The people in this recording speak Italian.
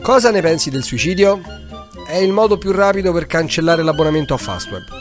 Cosa ne pensi del suicidio? È il modo più rapido per cancellare l'abbonamento a Fastweb.